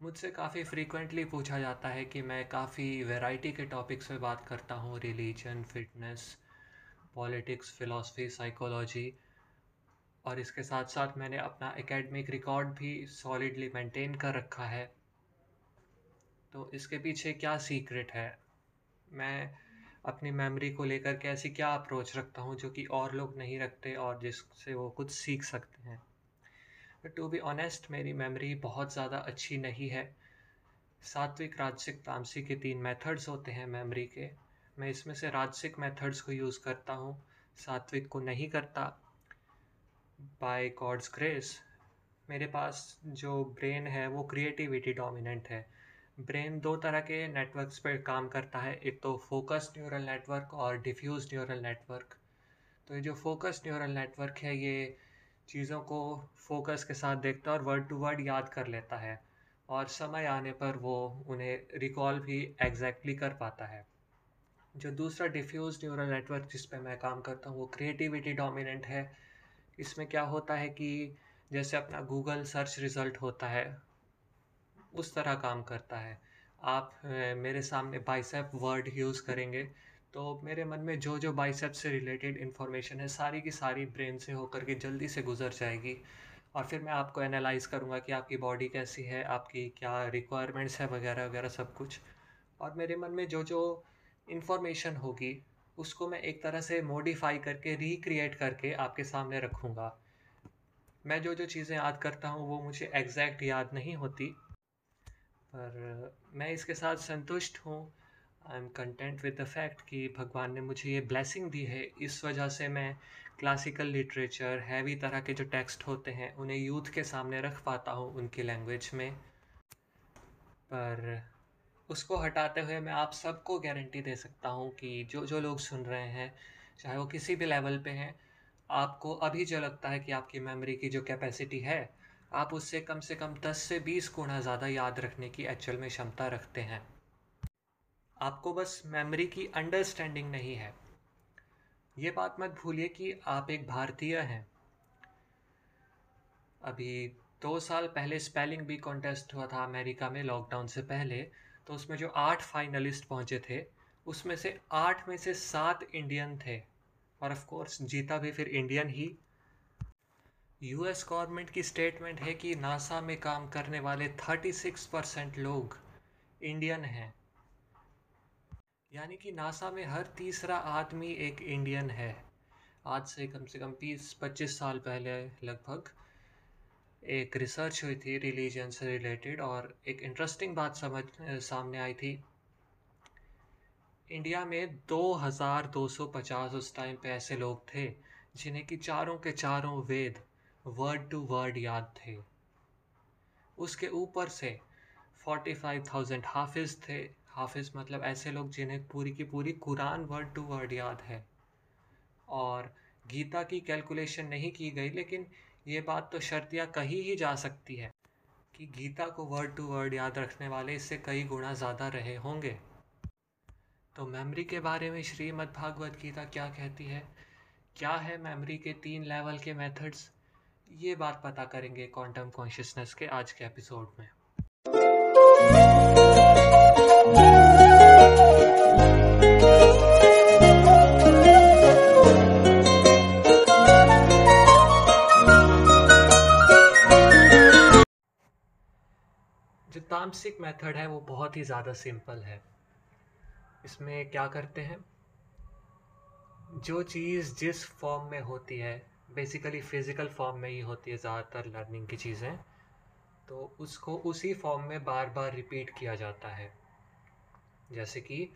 मुझसे काफ़ी फ्रीक्वेंटली पूछा जाता है कि मैं काफ़ी वैरायटी के टॉपिक्स पे बात करता हूँ religion fitness politics philosophy psychology और इसके साथ साथ मैंने अपना एकेडमिक रिकॉर्ड भी सॉलिडली मेंटेन कर रखा है। तो इसके पीछे क्या सीक्रेट है? मैं अपनी मेमोरी को लेकर के ऐसी क्या अप्रोच रखता हूँ जो कि और लोग नहीं रखते और जिससे वो कुछ सीख सकते हैं? टू बी ऑनेस्ट मेरी मेमोरी बहुत ज़्यादा अच्छी नहीं है। सात्विक राजसिक तामसिक के तीन मेथड्स होते हैं मेमोरी के। मैं इसमें से राजसिक मेथड्स को यूज़ करता हूँ। सात्विक को नहीं करता। बाय गॉड्स ग्रेस मेरे पास जो ब्रेन है वो क्रिएटिविटी डोमिनेंट है। ब्रेन दो तरह के नेटवर्क्स पर काम करता है। एक तो फोकस न्यूरल नेटवर्क और डिफ्यूज न्यूरल नेटवर्क तो ये जो फोकस न्यूरल नेटवर्क है, ये चीज़ों को फोकस के साथ देखता है और वर्ड टू वर्ड याद कर लेता है और समय आने पर वो उन्हें रिकॉल भी एग्जैक्टली कर पाता है। जो दूसरा डिफ्यूज न्यूरल नेटवर्क जिस पे मैं काम करता हूँ, वो क्रिएटिविटी डोमिनेंट है। इसमें क्या होता है कि जैसे अपना गूगल सर्च रिज़ल्ट होता है, उस तरह काम करता है। आप मेरे सामने बाइसेप वर्ड यूज़ करेंगे तो मेरे मन में जो जो बाइसेप से रिलेटेड इन्फॉर्मेशन है, सारी की सारी ब्रेन से होकर के जल्दी से गुजर जाएगी। और फिर मैं आपको एनालाइज करूँगा कि आपकी बॉडी कैसी है, आपकी क्या रिक्वायरमेंट्स है वगैरह वगैरह सब कुछ। और मेरे मन में जो जो इन्फॉर्मेशन होगी, उसको मैं एक तरह से मॉडिफाई करके रिक्रिएट करके आपके सामने रखूँगा। मैं जो जो चीज़ें याद करता हूँ, वो मुझे एग्जैक्ट याद नहीं होती, पर मैं इसके साथ संतुष्ट हूँ। I am content with the fact कि भगवान ने मुझे ये ब्लेसिंग दी है। इस वजह से मैं क्लासिकल लिटरेचर हैवी तरह के जो टेक्स्ट होते हैं, उन्हें यूथ के सामने रख पाता हूँ उनकी लैंग्वेज में। पर उसको हटाते हुए मैं आप सबको गारंटी दे सकता हूँ कि जो जो लोग सुन रहे हैं, चाहे वो किसी भी लेवल पे हैं, आपको अभी जो लगता है कि आपकी मेमोरी की जो कैपेसिटी है, आप उससे कम से कम 10 से 20 गुना ज़्यादा याद रखने की एक्चुअल में क्षमता रखते हैं। आपको बस मेमोरी की अंडरस्टैंडिंग नहीं है। ये बात मत भूलिए कि आप एक भारतीय हैं। अभी दो साल पहले स्पेलिंग बी कॉन्टेस्ट हुआ था अमेरिका में लॉकडाउन से पहले तो उसमें जो आठ फाइनलिस्ट पहुँचे थे, उसमें से आठ में से सात इंडियन थे। और ऑफ़ कोर्स जीता भी फिर इंडियन ही। यूएस गवर्नमेंट की स्टेटमेंट है कि नासा में काम करने वाले थर्टी सिक्स परसेंट लोग इंडियन हैं। यानी कि नासा में हर तीसरा आदमी एक इंडियन है। आज से कम से कम बीस पच्चीस साल पहले लगभग एक रिसर्च हुई थी रिलीजन से रिलेटेड और एक इंटरेस्टिंग बात समझ सामने आई थी। इंडिया में 2250 उस टाइम पे ऐसे लोग थे जिन्हें कि चारों के चारों वेद वर्ड टू वर्ड याद थे। उसके ऊपर से 45,000 हाफिज थे। हाफिज़ मतलब ऐसे लोग जिन्हें पूरी की पूरी कुरान वर्ड टू वर्ड याद है। और गीता की कैलकुलेशन नहीं की गई, लेकिन ये बात तो शर्तिया कही ही जा सकती है कि गीता को वर्ड टू वर्ड याद रखने वाले इससे कई गुना ज़्यादा रहे होंगे। तो मेमोरी के बारे में श्रीमद् भागवत गीता क्या कहती है? क्या है मेमोरी के तीन लेवल के मेथड्स? ये बात पता करेंगे क्वांटम कॉन्शियसनेस के आज के एपिसोड में। तामसिक मेथड है, वो बहुत ही ज़्यादा सिंपल है। इसमें क्या करते हैं? जो चीज़ जिस फॉर्म में होती है, बेसिकली फ़िज़िकल फॉर्म में ही होती है, ज़्यादातर लर्निंग की चीज़ें तो उसको उसी फॉर्म में बार बार रिपीट किया जाता है। जैसे कि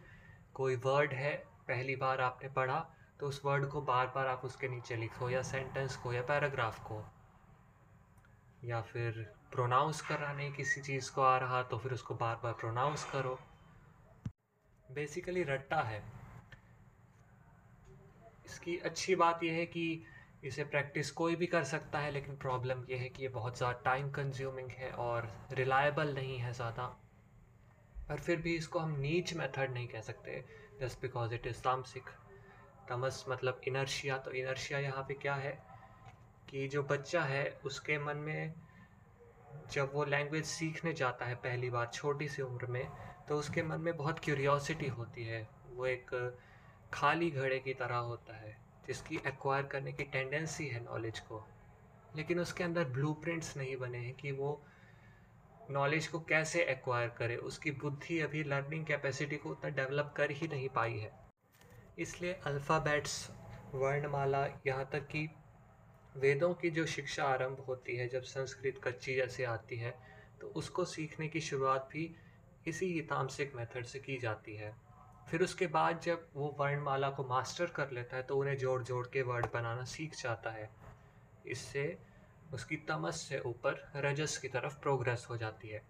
कोई वर्ड है, पहली बार आपने पढ़ा तो उस वर्ड को बार बार आप उसके नीचे लिखो, या सेंटेंस को, या पैराग्राफ को, या फिर प्रोनाउंस करना नहीं किसी चीज़ को आ रहा तो फिर उसको बार बार प्रोनाउंस करो। बेसिकली रट्टा है। इसकी अच्छी बात यह है कि इसे प्रैक्टिस कोई भी कर सकता है, लेकिन प्रॉब्लम यह है कि ये बहुत ज़्यादा टाइम कंज्यूमिंग है और रिलायबल नहीं है ज़्यादा। पर फिर भी इसको हम नीच मेथड नहीं कह सकते जस्ट बिकॉज़ इट इज़ तामसिक। तमस मतलब इनर्शिया तो इनर्शिया यहाँ पे क्या है कि जो बच्चा है, उसके मन में जब वो लैंग्वेज सीखने जाता है पहली बार छोटी सी उम्र में तो उसके मन में बहुत क्यूरियोसिटी होती है। वो एक खाली घड़े की तरह होता है, जिसकी एक्वायर करने की टेंडेंसी है नॉलेज को। लेकिन उसके अंदर ब्लूप्रिंट्स नहीं बने हैं कि वो नॉलेज को कैसे एक्वायर करे। उसकी बुद्धि अभी लर्निंग कैपेसिटी को उतना डेवलप कर ही नहीं पाई है। इसलिए अल्फ़ाबेट्स वर्णमाला, यहाँ तक कि वेदों की जो शिक्षा आरंभ होती है, जब संस्कृत कच्ची जैसे आती है तो उसको सीखने की शुरुआत भी इसी तामसिक मेथड से की जाती है। फिर उसके बाद जब वो वर्णमाला को मास्टर कर लेता है तो उन्हें जोड़ जोड़ के वर्ड बनाना सीख जाता है। इससे उसकी तमस से ऊपर रजस की तरफ़ प्रोग्रेस हो जाती है।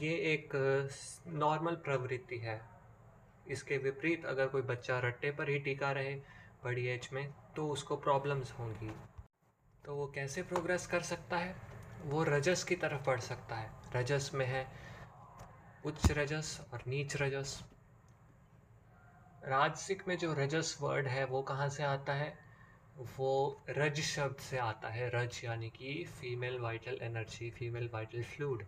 ये एक नॉर्मल प्रवृत्ति है। इसके विपरीत अगर कोई बच्चा रट्टे पर ही टिका रहे, बड़ी एज में तो उसको प्रॉब्लम्स होंगी। तो वो कैसे प्रोग्रेस कर सकता है? वो रजस की तरफ़ बढ़ सकता है। रजस में है उच्च रजस और नीच रजस। राजसिक में जो रजस वर्ड है, वो कहाँ से आता है? वो रज शब्द से आता है। रज यानी कि female vital energy female vital fluid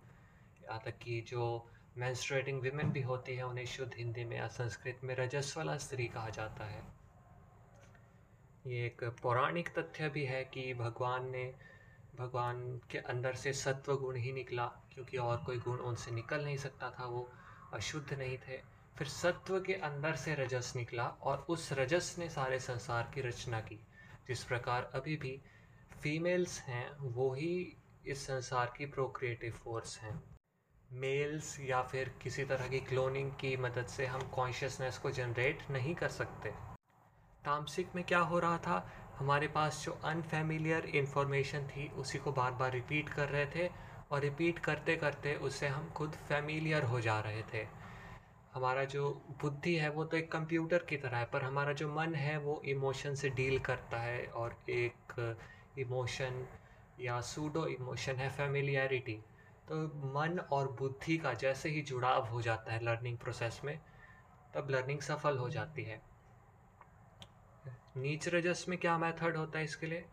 यहाँ तक कि जो मैंस्ट्रेटिंग विमेन भी होती है, उन्हें शुद्ध हिंदी में या संस्कृत में रजस्वला स्त्री कहा जाता है। ये एक पौराणिक तथ्य भी है कि भगवान ने, भगवान के अंदर से सत्व गुण ही निकला, क्योंकि और कोई गुण उनसे निकल नहीं सकता था, वो अशुद्ध नहीं थे। फिर सत्व के अंदर से रजस निकला और उस रजस ने सारे संसार की रचना की। जिस प्रकार अभी भी फीमेल्स हैं, वो ही इस संसार की प्रोक्रिएटिव फोर्स हैं। मेल्स या फिर किसी तरह की क्लोनिंग की मदद से हम कॉन्शियसनेस को जनरेट नहीं कर सकते। तामसिक में क्या हो रहा था? हमारे पास जो अनफेमिलियर इन्फॉर्मेशन थी, उसी को बार बार रिपीट कर रहे थे और रिपीट करते करते उससे हम खुद फेमिलियर हो जा रहे थे। हमारा जो बुद्धि है, वो तो एक कंप्यूटर की तरह है, पर हमारा जो मन है, वो इमोशन से डील करता है और एक इमोशन या सूडो इमोशन है फेमिलियरिटी तो मन और बुद्धि का जैसे ही जुड़ाव हो जाता है लर्निंग प्रोसेस में, तब लर्निंग सफल हो जाती है। नीच रजस में क्या मेथड होता है इसके लिए?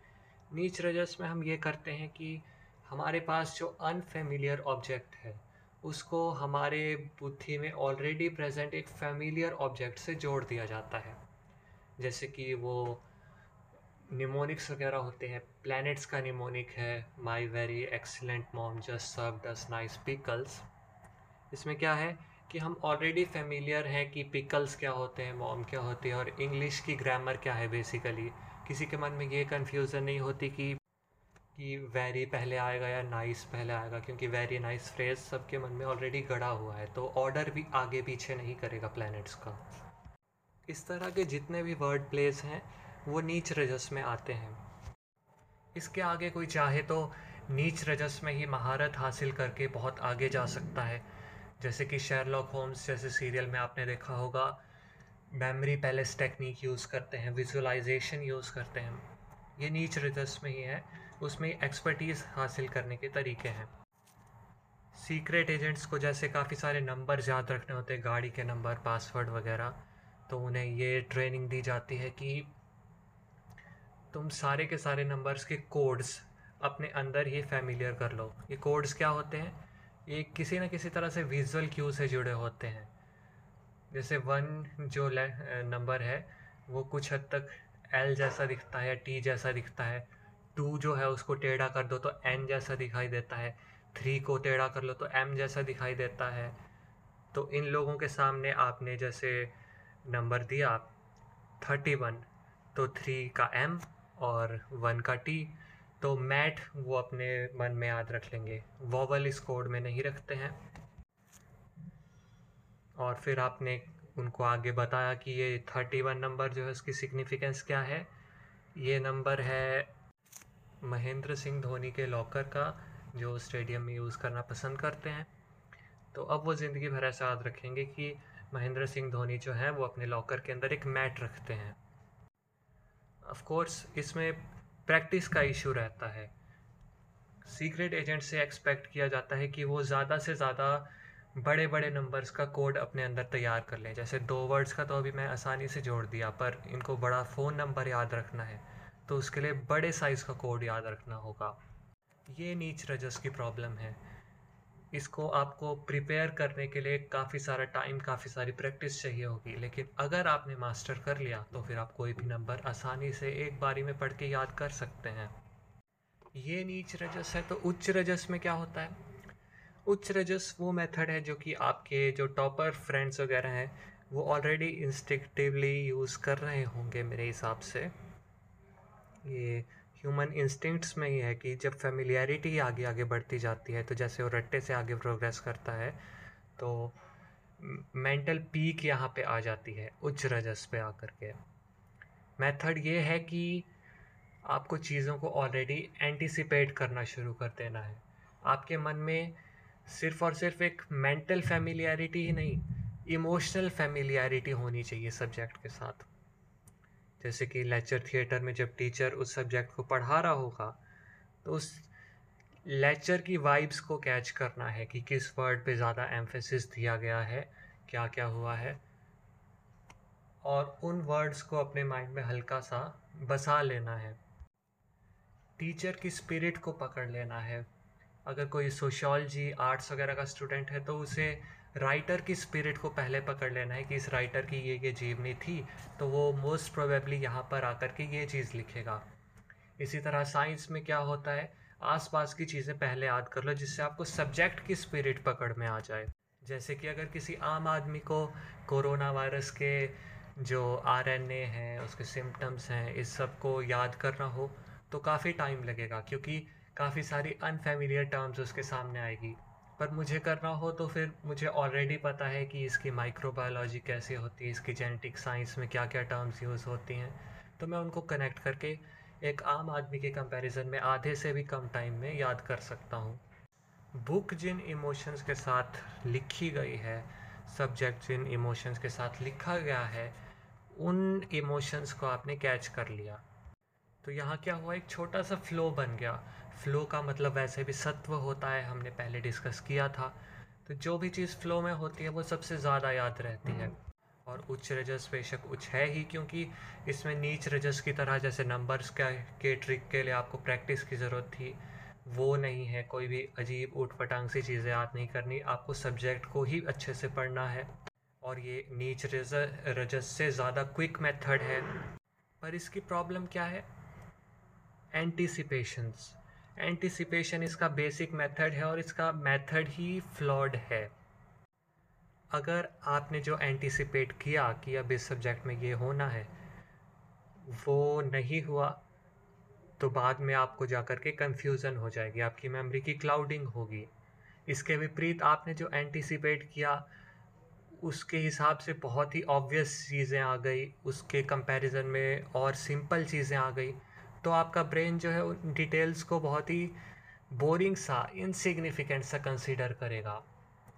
नीच रजस में हम ये करते हैं कि हमारे पास जो अनफेमिलियर ऑब्जेक्ट है, उसको हमारे बुद्धि में ऑलरेडी प्रेजेंट एक फेमिलियर ऑब्जेक्ट से जोड़ दिया जाता है। जैसे कि वो निमोनिक्स वगैरह होते हैं प्लैनेट्स का निमोनिक है my very excellent mom just served us nice pickles इसमें क्या है? कि हम ऑलरेडी फेमिलियर हैं कि पिकल्स क्या होते हैं मॉम क्या होती है और इंग्लिश की ग्रामर क्या है बेसिकली किसी के मन में ये कन्फ्यूज़न नहीं होती कि कि वेरी पहले आएगा या नाइस पहले आएगा, क्योंकि वेरी नाइस फ्रेज सबके मन में ऑलरेडी गड़ा हुआ है तो ऑर्डर भी आगे पीछे नहीं करेगा प्लैनेट्स का। इस तरह के जितने भी वर्ड प्लेस हैं, वो नीच रजस में आते हैं। इसके आगे कोई चाहे तो नीच रजस में ही महारत हासिल करके बहुत आगे जा सकता है। जैसे कि शेरलॉक होम्स जैसे सीरियल में आपने देखा होगा मेमोरी पैलेस टेक्निक यूज़ करते हैं विजुअलाइजेशन यूज़ करते हैं। ये नीच रजस में ही है, उसमें एक्सपर्टीज़ हासिल करने के तरीके हैं। सीक्रेट एजेंट्स को जैसे काफ़ी सारे नंबर याद रखने होते हैं, गाड़ी के नंबर पासवर्ड वगैरह तो उन्हें ये ट्रेनिंग दी जाती है कि तुम सारे के सारे नंबर्स के कोड्स अपने अंदर ही फैमिलियर कर लो। ये कोड्स क्या होते हैं? ये किसी न किसी तरह से विजुअल क्यू से जुड़े होते हैं। जैसे वन जो नंबर है, वो कुछ हद तक एल जैसा दिखता है टी जैसा दिखता है। टू जो है उसको टेढ़ा कर दो तो एन जैसा दिखाई देता है। थ्री को टेढ़ा कर लो तो एम जैसा दिखाई देता है। तो इन लोगों के सामने आपने जैसे नंबर दिया थर्टी वन तो थ्री का एम और वन का टी तो मैट वो अपने मन में याद रख लेंगे। वॉवल इस कोड में नहीं रखते हैं। और फिर आपने उनको आगे बताया कि ये थर्टी वन नंबर जो है उसकी सिग्निफिकेंस क्या है। ये नंबर है महेंद्र सिंह धोनी के लॉकर का, जो स्टेडियम में यूज़ करना पसंद करते हैं। तो अब वो ज़िंदगी भर ऐसा याद रखेंगे कि महेंद्र सिंह धोनी जो है वो अपने लॉकर के अंदर एक मैट रखते हैं। ऑफ़ कोर्स इसमें प्रैक्टिस का इशू रहता है। सीक्रेट एजेंट से एक्सपेक्ट किया जाता है कि वो ज़्यादा से ज़्यादा बड़े बड़े नंबर्स का कोड अपने अंदर तैयार कर लें। जैसे दो वर्ड्स का तो अभी मैं आसानी से जोड़ दिया, पर इनको बड़ा फ़ोन नंबर याद रखना है तो उसके लिए बड़े साइज़ का कोड याद रखना होगा। ये नीच रजस की प्रॉब्लम है। इसको आपको प्रिपेयर करने के लिए काफ़ी सारा टाइम काफ़ी सारी प्रैक्टिस चाहिए होगी। लेकिन अगर आपने मास्टर कर लिया तो फिर आप कोई भी नंबर आसानी से एक बारी में पढ़ के याद कर सकते हैं। ये नीच रजस है तो उच्च रजस में क्या होता है? उच्च रजस वो मेथड है जो कि आपके जो टॉपर फ्रेंड्स वगैरह हैं, वो ऑलरेडी इंस्टिक्टिवली यूज़ कर रहे होंगे मेरे हिसाब से। ये ह्यूमन इंस्टिंक्ट्स में ही है कि जब फेमिलियरिटी आगे आगे बढ़ती जाती है तो जैसे वो रट्टे से आगे प्रोग्रेस करता है तो मेंटल पीक यहाँ पे आ जाती है, उच्च रजस पे आकर के। मेथड ये है कि आपको चीज़ों को ऑलरेडी एंटिसिपेट करना शुरू कर देना है। आपके मन में सिर्फ़ और सिर्फ़ एक मेंटल फेमिलियरिटी ही नहीं इमोशनल फेमिलियरिटी होनी चाहिए सब्जेक्ट के साथ। जैसे कि लेक्चर थिएटर में जब टीचर उस सब्जेक्ट को पढ़ा रहा होगा तो उस लेक्चर की वाइब्स को कैच करना है कि किस वर्ड पे ज़्यादा एम्फेसिस दिया गया है क्या क्या हुआ है। और उन वर्ड्स को अपने माइंड में हल्का सा बसा लेना है। टीचर की स्पिरिट को पकड़ लेना है। अगर कोई सोशोलॉजी आर्ट्स वगैरह का स्टूडेंट है तो उसे राइटर की स्पिरिट को पहले पकड़ लेना है कि इस राइटर की ये ये जीवनी थी तो वो मोस्ट प्रोबेबली यहाँ पर आकर के ये चीज़ लिखेगा। इसी तरह साइंस में क्या होता है? आसपास की चीज़ें पहले याद कर लो जिससे आपको सब्जेक्ट की स्पिरिट पकड़ में आ जाए। जैसे कि अगर किसी आम आदमी को कोरोना वायरस के जो आर एन ए हैं, उसके सिम्टम्स हैं, इस सबको याद करना हो तो काफ़ी टाइम लगेगा, क्योंकि काफ़ी सारी अनफेमिलियर टर्म्स उसके सामने आएगी। पर मुझे करना हो तो फिर मुझे ऑलरेडी पता है कि इसकी माइक्रोबायोलॉजी कैसे होती है, इसकी जेनेटिक साइंस में क्या क्या टर्म्स यूज़ होती हैं। तो मैं उनको कनेक्ट करके एक आम आदमी के कंपैरिजन में आधे से भी कम टाइम में याद कर सकता हूँ। बुक जिन इमोशंस के साथ लिखी गई है सब्जेक्ट जिन इमोशंस के साथ लिखा गया है, उन इमोशंस को आपने कैच कर लिया। तो यहाँ क्या हुआ, एक छोटा सा फ्लो बन गया। फ़्लो का मतलब वैसे भी सत्व होता है, हमने पहले डिस्कस किया था। तो जो भी चीज़ फ़्लो में होती है, वो सबसे ज़्यादा याद रहती है। और उच्च रजस बेशक उच्च है ही, क्योंकि इसमें नीच रजस की तरह, जैसे नंबर्स का, के ट्रिक के लिए आपको प्रैक्टिस की ज़रूरत थी, वो नहीं है। कोई भी अजीब उठ पटांग सी चीज़ें याद नहीं करनी, आपको सब्जेक्ट को ही अच्छे से पढ़ना है। और ये नीच रज, रजस से ज़्यादा क्विक मेथड है। पर इसकी प्रॉब्लम क्या है? एंटीसिपेशंस एंटिसिपेशन इसका बेसिक मेथड है और इसका मेथड ही फ्लॉड है। अगर आपने जो एंटिसिपेट किया कि अब इस सब्जेक्ट में ये होना है, वो नहीं हुआ तो बाद में आपको जा कर के कन्फ्यूज़न हो जाएगी, आपकी मेमोरी की क्लाउडिंग होगी। इसके विपरीत आपने जो एंटिसिपेट किया, उसके हिसाब से बहुत ही ऑब्वियस चीज़ें आ गई, उसके कंपैरिजन में और सिंपल चीज़ें आ गई। तो आपका ब्रेन जो है उन डिटेल्स को बहुत ही बोरिंग सा इनसिग्निफिकेंट सा कंसीडर करेगा।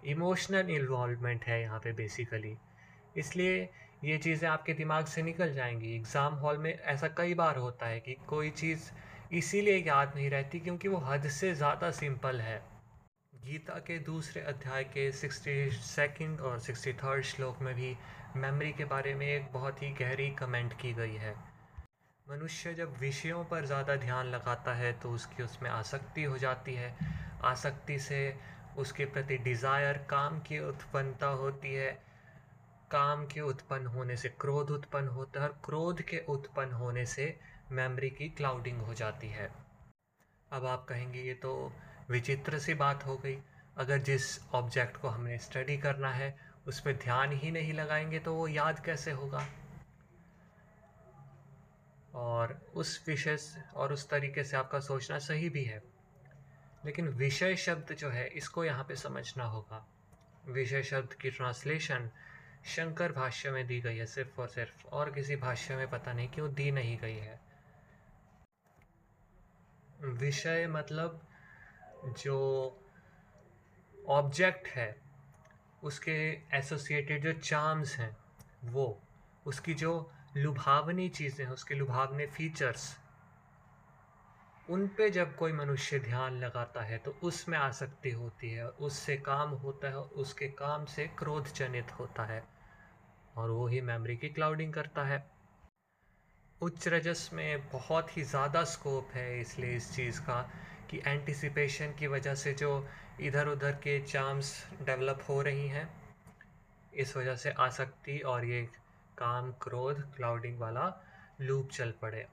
इमोशनल इन्वॉल्वमेंट है यहाँ पे बेसिकली इसलिए ये चीज़ें आपके दिमाग से निकल जाएँगी। एग्ज़ाम हॉल में ऐसा कई बार होता है कि कोई चीज़ इसीलिए याद नहीं रहती क्योंकि वो हद से ज़्यादा सिंपल है। गीता के दूसरे अध्याय के सिक्सटी सेकेंड और सिक्सटी थर्ड श्लोक में भी मेमोरी के बारे में एक बहुत ही गहरी कमेंट की गई है। मनुष्य जब विषयों पर ज़्यादा ध्यान लगाता है तो उसकी उसमें आसक्ति हो जाती है। आसक्ति से उसके प्रति डिज़ायर काम की उत्पन्नता होती है। काम के उत्पन्न होने से क्रोध उत्पन्न होता है और क्रोध के उत्पन्न होने से मेमोरी की क्लाउडिंग हो जाती है। अब आप कहेंगे, ये तो विचित्र सी बात हो गई। अगर जिस ऑब्जेक्ट को हमें स्टडी करना है उस पर ध्यान ही नहीं लगाएँगे तो वो याद कैसे होगा? और उस विषय और उस तरीके से आपका सोचना सही भी है। लेकिन विषय शब्द जो है, इसको यहाँ पे समझना होगा। विषय शब्द की ट्रांसलेशन शंकर भाष्य में दी गई है सिर्फ़ और सिर्फ़, और किसी भाष्य में पता नहीं क्यों दी नहीं गई है। विषय मतलब जो ऑब्जेक्ट है, उसके एसोसिएटेड जो चार्म्स हैं, वो, उसकी जो लुभावनी चीज़ें, उसके लुभावने फीचर्स उन पे जब कोई मनुष्य ध्यान लगाता है तो उसमें आसक्ति होती है, उससे काम होता है, उसके काम से क्रोध जनित होता है, और वो ही मेमोरी की क्लाउडिंग करता है। उच्च रजस में बहुत ही ज़्यादा स्कोप है इसलिए इस चीज़ का, कि एंटिसिपेशन की वजह से जो इधर उधर के चार्म्स डेवलप हो रही हैं, इस वजह से आसक्ति और ये काम, क्रोध क्लाउडिंग वाला लूप चल पड़े।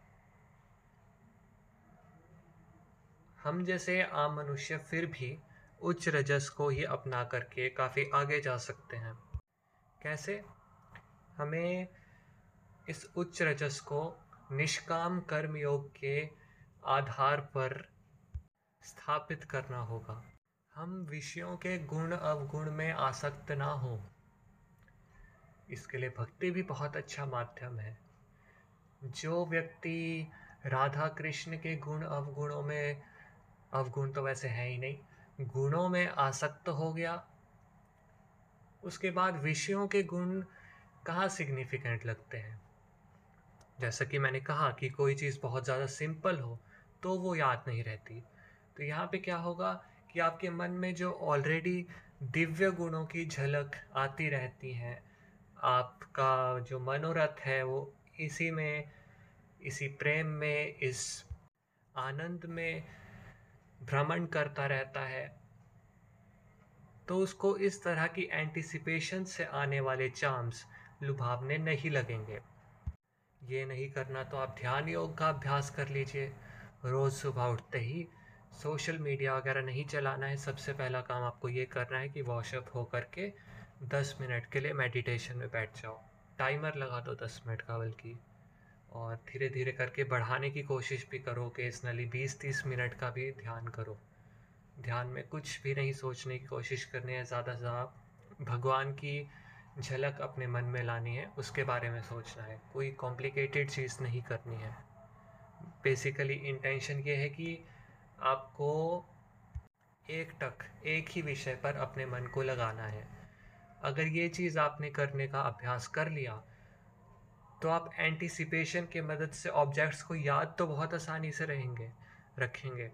हम जैसे आम मनुष्य फिर भी उच्च रजस को ही अपना करके काफ़ी आगे जा सकते हैं। कैसे? हमें इस उच्च रजस को निष्काम कर्म योग के आधार पर स्थापित करना होगा। हम विषयों के गुण अवगुण में आसक्त ना हो। इसके लिए भक्ति भी बहुत अच्छा माध्यम है। जो व्यक्ति राधा कृष्ण के गुण अवगुणों में, अवगुण तो वैसे है ही नहीं, गुणों में आसक्त हो गया, उसके बाद विषयों के गुण कहाँ सिग्निफिकेंट लगते हैं? जैसा कि मैंने कहा कि कोई चीज़ बहुत ज़्यादा सिंपल हो तो वो याद नहीं रहती। तो यहाँ पे क्या होगा कि आपके मन में जो ऑलरेडी दिव्य गुणों की झलक आती रहती हैं आपका जो मनोरथ है वो इसी में, इसी प्रेम में, इस आनंद में भ्रमण करता रहता है। तो उसको इस तरह की एंटिसिपेशन से आने वाले चार्म्स लुभावने नहीं लगेंगे। ये नहीं करना तो आप ध्यान योग का अभ्यास कर लीजिए। रोज़ सुबह उठते ही सोशल मीडिया वगैरह नहीं चलाना है। सबसे पहला काम आपको ये करना है कि वॉशअप हो करके दस मिनट के लिए मेडिटेशन में बैठ जाओ। टाइमर लगा दो दस मिनट का बल्कि। और धीरे धीरे करके बढ़ाने की कोशिश भी करो कि नली बीस तीस मिनट का भी ध्यान करो। ध्यान में कुछ भी नहीं सोचने की कोशिश करनी है ज़्यादा से ज़्यादा भगवान की झलक अपने मन में लानी है, उसके बारे में सोचना है। कोई कॉम्प्लिकेटेड चीज़ नहीं करनी है। बेसिकली इंटेंशन ये है कि आपको एक टक एक ही विषय पर अपने मन को लगाना है। अगर ये चीज़ आपने करने का अभ्यास कर लिया तो आप एंटिसिपेशन के मदद से ऑब्जेक्ट्स को याद तो बहुत आसानी से रहेंगे, रखेंगे।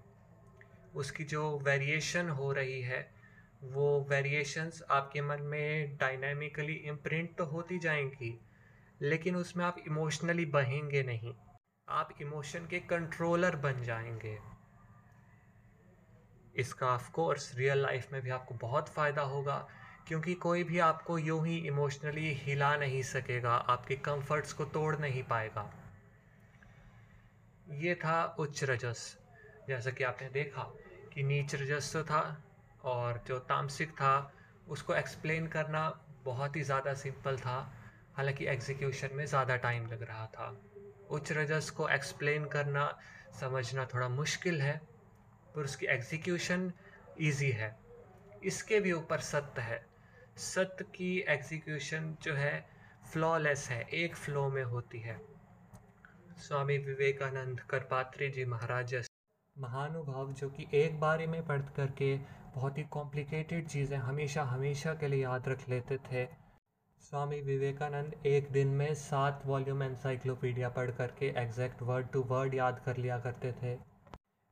उसकी जो वेरिएशन हो रही है, वो वेरिएशंस आपके मन में डायनामिकली इम्प्रिंट तो होती जाएँगी, लेकिन उसमें आप इमोशनली बहेंगे नहीं। आप इमोशन के कंट्रोलर बन जाएँगे। इसका ऑफ़ कोर्स रियल लाइफ में भी आपको बहुत फ़ायदा होगा। क्योंकि कोई भी आपको यूँ ही इमोशनली हिला नहीं सकेगा, आपके कंफर्ट्स को तोड़ नहीं पाएगा। ये था उच्च रजस। जैसा कि आपने देखा कि नीच रजस था और जो तामसिक था, उसको एक्सप्लेन करना बहुत ही ज़्यादा सिंपल था। हालाँकि एग्जीक्यूशन में ज़्यादा टाइम लग रहा था। उच्च रजस को एक्सप्लेन करना समझना थोड़ा मुश्किल है, पर उसकी एग्जीक्यूशन ईजी है। इसके भी ऊपर सत्य है। सत्य की एग्जीक्यूशन जो है फ्लॉलेस है, एक फ्लो में होती है। स्वामी विवेकानंद करपात्री जी महाराज महानुभाव जो कि एक बारे में पढ़ करके बहुत ही कॉम्प्लिकेटेड चीज़ें हमेशा हमेशा के लिए याद रख लेते थे। स्वामी विवेकानंद एक दिन में सात वॉल्यूम एनसाइक्लोपीडिया पढ़ करके एग्जैक्ट वर्ड टू वर्ड याद कर लिया करते थे।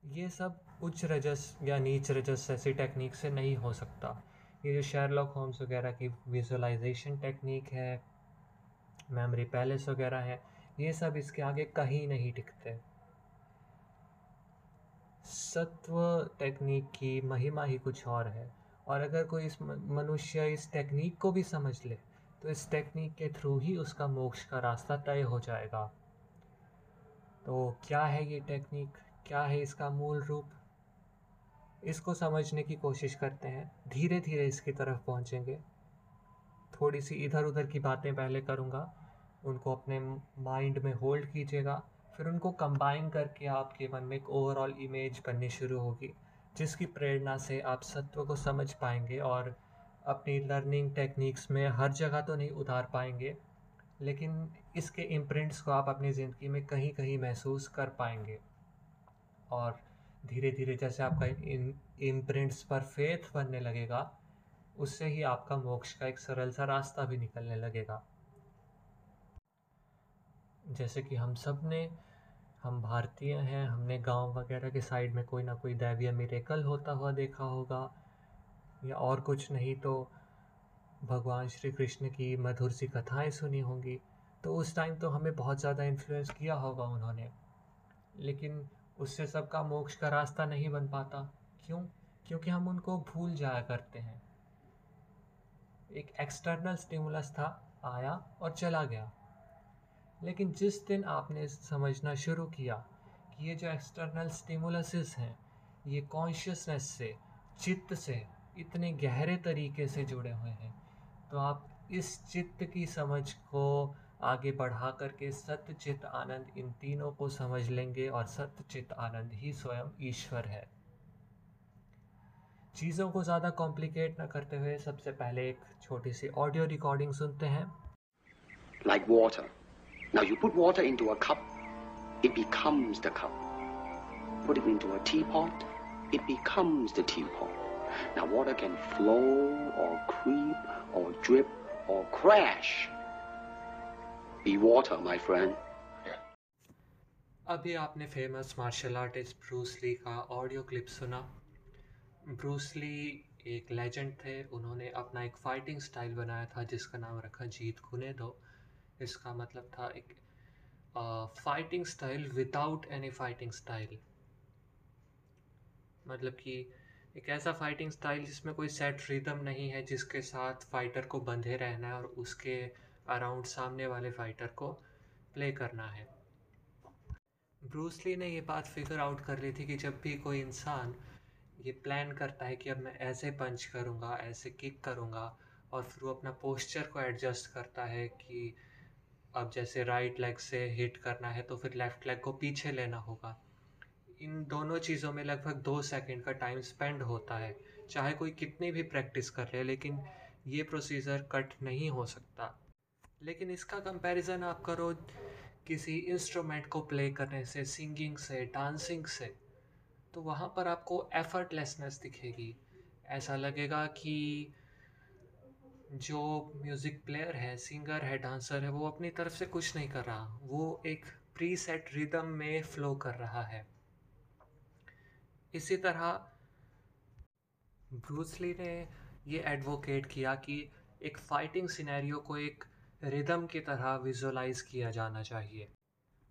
ये सब उच्च रजस या नीच रजस ऐसी टेक्निक से नहीं हो सकता। ये जो शेरलॉक होम्स वगैरह की विजुअलाइजेशन टेक्निक है मेमोरी पैलेस वगैरह है, ये सब इसके आगे कहीं नहीं टिकते। सत्व टेक्निक की महिमा ही कुछ और है। और अगर कोई इस मनुष्य इस टेक्निक को भी समझ ले तो इस टेक्निक के थ्रू ही उसका मोक्ष का रास्ता तय हो जाएगा। तो क्या है ये टेक्निक क्या है इसका मूल रूप? इसको समझने की कोशिश करते हैं। धीरे धीरे इसकी तरफ़ पहुँचेंगे। थोड़ी सी इधर उधर की बातें पहले करूँगा। उनको अपने माइंड में होल्ड कीजिएगा। फिर उनको कंबाइन करके आपके मन में एक ओवरऑल इमेज बननी शुरू होगी, जिसकी प्रेरणा से आप सत्व को समझ पाएँगे और अपनी लर्निंग टेक्निक्स में हर जगह तो नहीं उतार पाएँगे, लेकिन इसके इम्प्रिंट्स को आप अपनी ज़िंदगी में कहीं कहीं महसूस कर पाएँगे। और धीरे धीरे जैसे आपका इम्प्रिंट्स पर फेथ बनने लगेगा, उससे ही आपका मोक्ष का एक सरल सा रास्ता भी निकलने लगेगा। जैसे कि हम सबने, हम भारतीय हैं, हमने गाँव वगैरह के साइड में कोई ना कोई दैवीय मिरेकल होता हुआ देखा होगा, या और कुछ नहीं तो भगवान श्री कृष्ण की मधुर सी कथाएँ सुनी होंगी। तो उस टाइम तो हमें बहुत ज़्यादा इन्फ्लुएंस किया होगा उन्होंने। लेकिन उससे सबका मोक्ष का रास्ता नहीं बन पाता। क्यों? क्योंकि हम उनको भूल जाया करते हैं। एक एक्सटर्नल स्टिमुलस था, आया और चला गया। लेकिन जिस दिन आपने समझना शुरू किया कि ये जो एक्सटर्नल स्टिमुलसेस हैं, ये कॉन्शियसनेस से, चित्त से, इतने गहरे तरीके से जुड़े हुए हैं तो आप इस चित्त की समझ को आगे बढ़ा करके सत्य चित्त आनंद इन तीनों को समझ लेंगे और सत्य चित्त आनंद ही स्वयं ईश्वर है। चीज़ों को ज़्यादा कॉम्प्लिकेट न करते हुए सबसे पहले एक छोटी सी ऑडियो रिकॉर्डिंग सुनते हैं। Like water now you put water into a cup it becomes the cup put it into a teapot it becomes the teapot now water can flow or creep or drip be water my friend अभी आपने famous martial artist Bruce Lee का audio clip सुना। Bruce Lee एक legend थे। उन्होंने अपना एक fighting style बनाया था, जिसका नाम रखा जीत कुने दो। इसका मतलब था एक fighting style without any fighting style मतलब कि एक ऐसा फाइटिंग स्टाइल जिसमें कोई सेट रिदम नहीं है, जिसके साथ फाइटर को बंधे रहना है और उसके अराउंड सामने वाले फाइटर को प्ले करना है। ब्रूसली ने ये बात फिगर आउट कर ली थी कि जब भी कोई इंसान ये प्लान करता है कि अब मैं ऐसे पंच करूँगा, ऐसे किक करूँगा और फिर वो अपना पोस्चर को एडजस्ट करता है कि अब जैसे राइट लेग से हिट करना है तो फिर लेफ़्ट लेग को पीछे लेना होगा। इन दोनों चीज़ों में लगभग दो सेकंड का टाइम स्पेंड होता है, चाहे कोई कितनी भी प्रैक्टिस कर ले, लेकिन ये प्रोसीजर कट नहीं हो सकता। लेकिन इसका कंपैरिजन आप करो किसी इंस्ट्रूमेंट को प्ले करने से सिंगिंग से डांसिंग से तो वहाँ पर आपको एफर्टलेसनेस दिखेगी। ऐसा लगेगा कि जो म्यूज़िक प्लेयर है सिंगर है डांसर है, वो अपनी तरफ़ से कुछ नहीं कर रहा। वो एक प्री सेट रिदम में फ्लो कर रहा है। इसी तरह ब्रूसली ने ये एडवोकेट किया कि एक फाइटिंग सिनेरियो को एक रिदम की तरह विजुलाइज किया जाना चाहिए।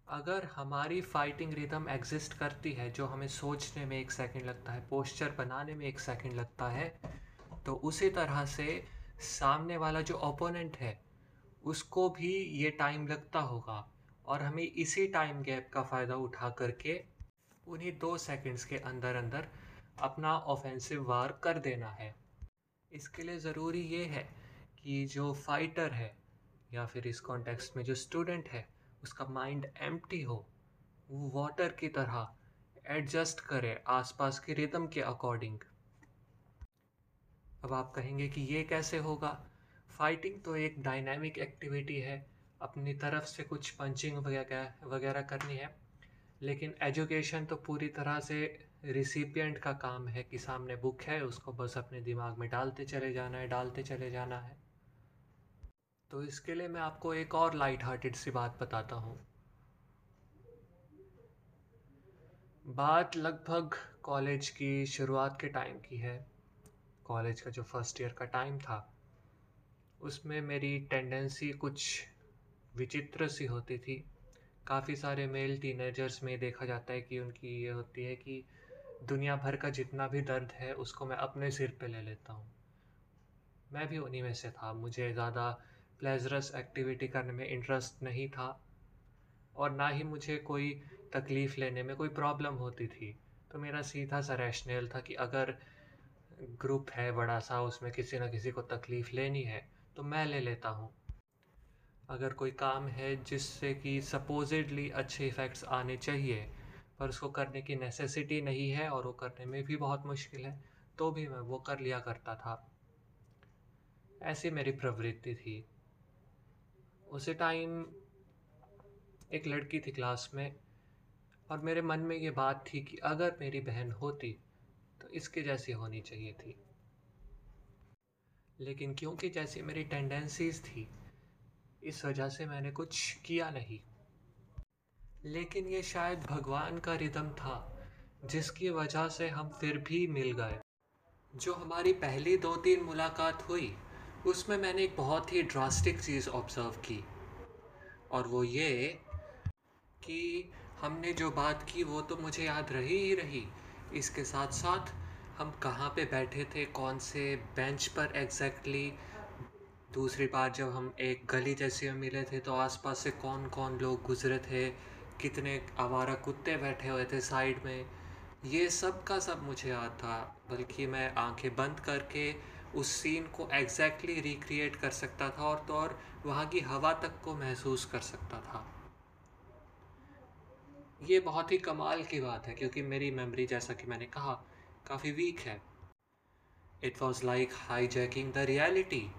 अगर हमारी फाइटिंग रिदम एग्जिस्ट करती है, जो हमें सोचने में एक सेकंड लगता है पोस्चर बनाने में एक सेकंड लगता है तो उसी तरह से सामने वाला जो ओपोनेंट है, उसको भी ये टाइम लगता होगा और हमें इसी टाइम गैप का फ़ायदा उठा करके उन्हीं दो सेकंड्स के अंदर अंदर अपना ऑफेंसिव वार कर देना है। इसके लिए ज़रूरी ये है कि जो फाइटर है या फिर इस कॉन्टेक्स्ट में जो स्टूडेंट है, उसका माइंड एम्प्टी हो, वो वाटर की तरह एडजस्ट करे आसपास के रिदम के अकॉर्डिंग अब आप कहेंगे कि ये कैसे होगा? फाइटिंग तो एक डायनामिक एक्टिविटी है, अपनी तरफ़ से कुछ पंचिंग वगैरह वगैरह करनी है, लेकिन एजुकेशन तो पूरी तरह से रिसिपियंट का काम है कि सामने बुक है, उसको बस अपने दिमाग में डालते चले जाना है, डालते चले जाना है। तो इसके लिए मैं आपको एक और लाइट हार्टेड सी बात बताता हूँ। बात लगभग कॉलेज की शुरुआत के टाइम की है। कॉलेज का जो फ़र्स्ट ईयर का टाइम था, उसमें मेरी टेंडेंसी कुछ विचित्र सी होती थी। काफ़ी सारे मेल टीनेजर्स में देखा जाता है कि उनकी ये होती है कि दुनिया भर का जितना भी दर्द है, उसको मैं अपने सिर पे ले लेता हूँ। मैं भी उन्हीं में से था, मुझे ज़्यादा प्लेजरस एक्टिविटी करने में इंटरेस्ट नहीं था और ना ही मुझे कोई तकलीफ़ लेने में कोई प्रॉब्लम होती थी। तो मेरा सीधा सा रैशनल था कि अगर ग्रुप है बड़ा सा, उसमें किसी न किसी को तकलीफ़ लेनी है तो मैं ले लेता हूँ। अगर कोई काम है जिससे कि सपोजिडली अच्छे इफ़ेक्ट्स आने चाहिए, पर उसको करने की नेसेसिटी नहीं है और वो करने में भी बहुत मुश्किल है तो भी मैं वो कर लिया करता था। ऐसी मेरी प्रवृत्ति थी। उसी टाइम एक लड़की थी क्लास में और मेरे मन में ये बात थी कि अगर मेरी बहन होती तो इसके जैसी होनी चाहिए थी। लेकिन क्योंकि जैसी मेरी टेंडेंसीज थी, इस वजह से मैंने कुछ किया नहीं। लेकिन ये शायद भगवान का रिदम था, जिसकी वजह से हम फिर भी मिल गए। जो हमारी पहली दो तीन मुलाकात हुई उसमें मैंने एक बहुत ही ड्रास्टिक चीज़ ऑब्ज़र्व की। और वो ये कि हमने जो बात की वो तो मुझे याद रही ही रही। इसके साथ साथ हम कहाँ पे बैठे थे, कौन से बेंच पर एग्जैक्टली दूसरी बार जब हम एक गली जैसे में मिले थे तो आसपास से कौन कौन लोग गुजरे थे, कितने आवारा कुत्ते बैठे हुए थे साइड में। ये सब का सब मुझे याद था, बल्कि मैं आँखें बंद करके उस सीन को एग्जैक्टली exactly रिक्रिएट कर सकता था और तो और वहाँ की हवा तक को महसूस कर सकता था। ये बहुत ही कमाल की बात है, क्योंकि मेरी मेमोरी जैसा कि मैंने कहा, काफ़ी वीक है। It was like hijacking the reality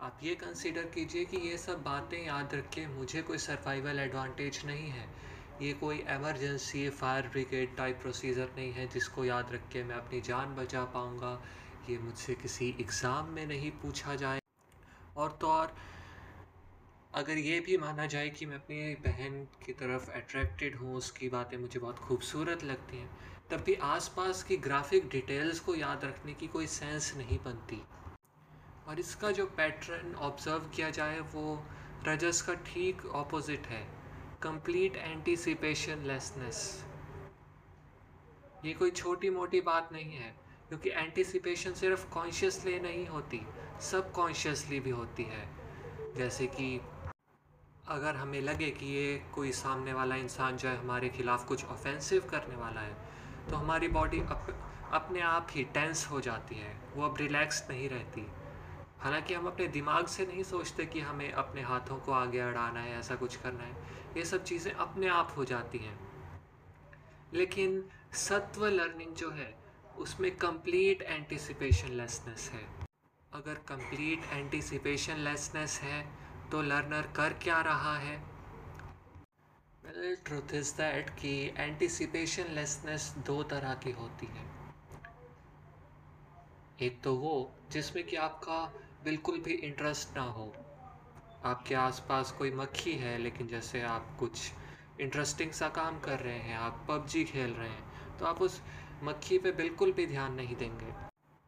आप ये कंसिडर कीजिए कि ये सब बातें याद रख के मुझे कोई सर्वाइवल एडवांटेज नहीं है। ये कोई emergency fire brigade type procedure नहीं है जिसको याद रख के मैं अपनी जान बचा पाऊँगा। ये मुझसे किसी एग्ज़ाम में नहीं पूछा जाए। और तो और, अगर ये भी माना जाए कि मैं अपनी बहन की तरफ़ अट्रैक्टेड हूँ, उसकी बातें मुझे बहुत खूबसूरत लगती हैं, तब भी आसपास की ग्राफिक डिटेल्स को याद रखने की कोई सेंस नहीं बनती। और इसका जो पैटर्न ऑब्ज़र्व किया जाए, वो रजस का ठीक ऑपोजिट है कंप्लीट एंटीसिपेशन लेसनेस ये कोई छोटी मोटी बात नहीं है। क्योंकि एंटीसिपेशन सिर्फ़ कॉन्शियसली नहीं होती सब कॉन्शियसली भी होती है। जैसे कि अगर हमें लगे कि ये कोई सामने वाला इंसान जो है हमारे ख़िलाफ़ कुछ ऑफेंसिव करने वाला है तो हमारी बॉडी अप, अपने आप ही टेंस हो जाती है। वो अब रिलैक्स नहीं रहती। हालाँकि हम अपने दिमाग से नहीं सोचते कि हमें अपने हाथों को आगे अड़ाना है ऐसा कुछ करना है। ये सब चीज़ें अपने आप हो जाती हैं। लेकिन सत्व लर्निंग जो है उसमें कंप्लीट एंटिसिपेशन लेसनेस है। अगर कंप्लीट एंटिसिपेशन लेसनेस है तो लर्नर कर क्या रहा है? वेल ट्रुथ इज़ दैट कि एंटिसिपेशन लेसनेस दो तरह की होती है। एक तो वो, जिसमें कि आपका बिल्कुल भी इंटरेस्ट ना हो। आपके आसपास कोई मक्खी है, लेकिन जैसे आप कुछ इंटरेस्टिंग सा काम कर रहे हैं, आप पबजी खेल रहे हैं तो आप उस मक्खी पे बिल्कुल भी ध्यान नहीं देंगे।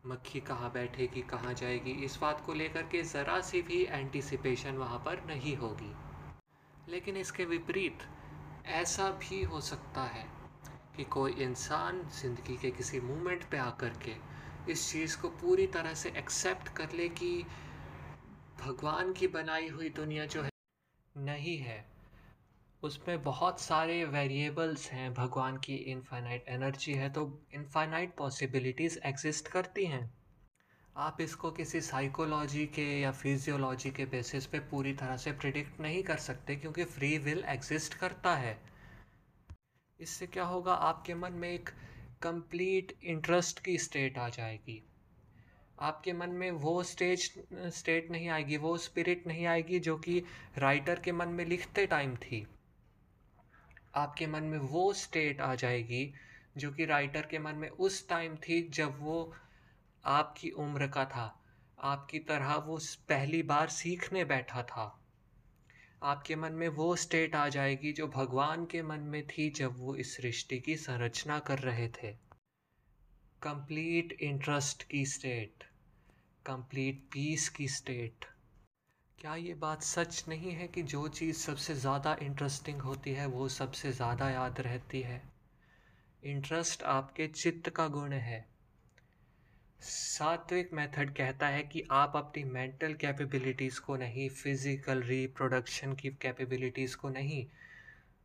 मक्खी कहाँ बैठेगी, कहाँ जाएगी, इस बात को लेकर के ज़रा सी भी एंटिसिपेशन वहाँ पर नहीं होगी। लेकिन इसके विपरीत, ऐसा भी हो सकता है कि कोई इंसान ज़िंदगी के किसी मोमेंट पे आकर के इस चीज़ को पूरी तरह से एक्सेप्ट कर ले कि भगवान की बनाई हुई दुनिया जो है, नहीं है। उसमें बहुत सारे वेरिएबल्स हैं, भगवान की इनफाइनाइट एनर्जी है तो इनफाइनाइट पॉसिबिलिटीज़ एग्जिस्ट करती हैं। आप इसको किसी साइकोलॉजी के या फिजियोलॉजी के बेसिस पे पूरी तरह से प्रिडिक्ट नहीं कर सकते, क्योंकि फ्री विल एग्जिस्ट करता है। इससे क्या होगा, आपके मन में एक कंप्लीट इंटरेस्ट की स्टेट आ जाएगी। आपके मन में वो स्टेज स्टेट नहीं आएगी, वो स्पिरिट नहीं आएगी, जो कि राइटर के मन में लिखते टाइम थी। आपके मन में वो स्टेट आ जाएगी जो कि राइटर के मन में उस टाइम थी जब वो आपकी उम्र का था। आपकी तरह वो पहली बार सीखने बैठा था। आपके मन में वो स्टेट आ जाएगी जो भगवान के मन में थी जब वो इस सृष्टि की संरचना कर रहे थे। कंप्लीट इंटरेस्ट की स्टेट कंप्लीट पीस की स्टेट क्या ये बात सच नहीं है कि जो चीज़ सबसे ज़्यादा इंटरेस्टिंग होती है, वो सबसे ज़्यादा याद रहती है? इंटरेस्ट आपके चित्त का गुण है। सात्विक मेथड कहता है कि आप अपनी मेंटल कैपेबिलिटीज़ को नहीं फ़िज़िकल रिप्रोडक्शन की कैपेबिलिटीज़ को नहीं,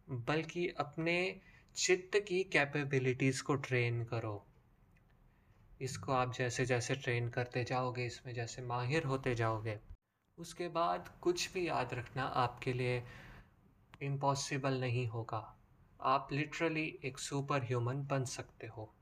बल्कि अपने चित्त की कैपेबिलिटीज़ को ट्रेन करो। इसको आप जैसे जैसे ट्रेन करते जाओगे, इसमें जैसे माहिर होते जाओगे। उसके बाद कुछ भी याद रखना आपके लिए इम्पॉसिबल नहीं होगा। आप लिटरली एक सुपर ह्यूमन बन सकते हो।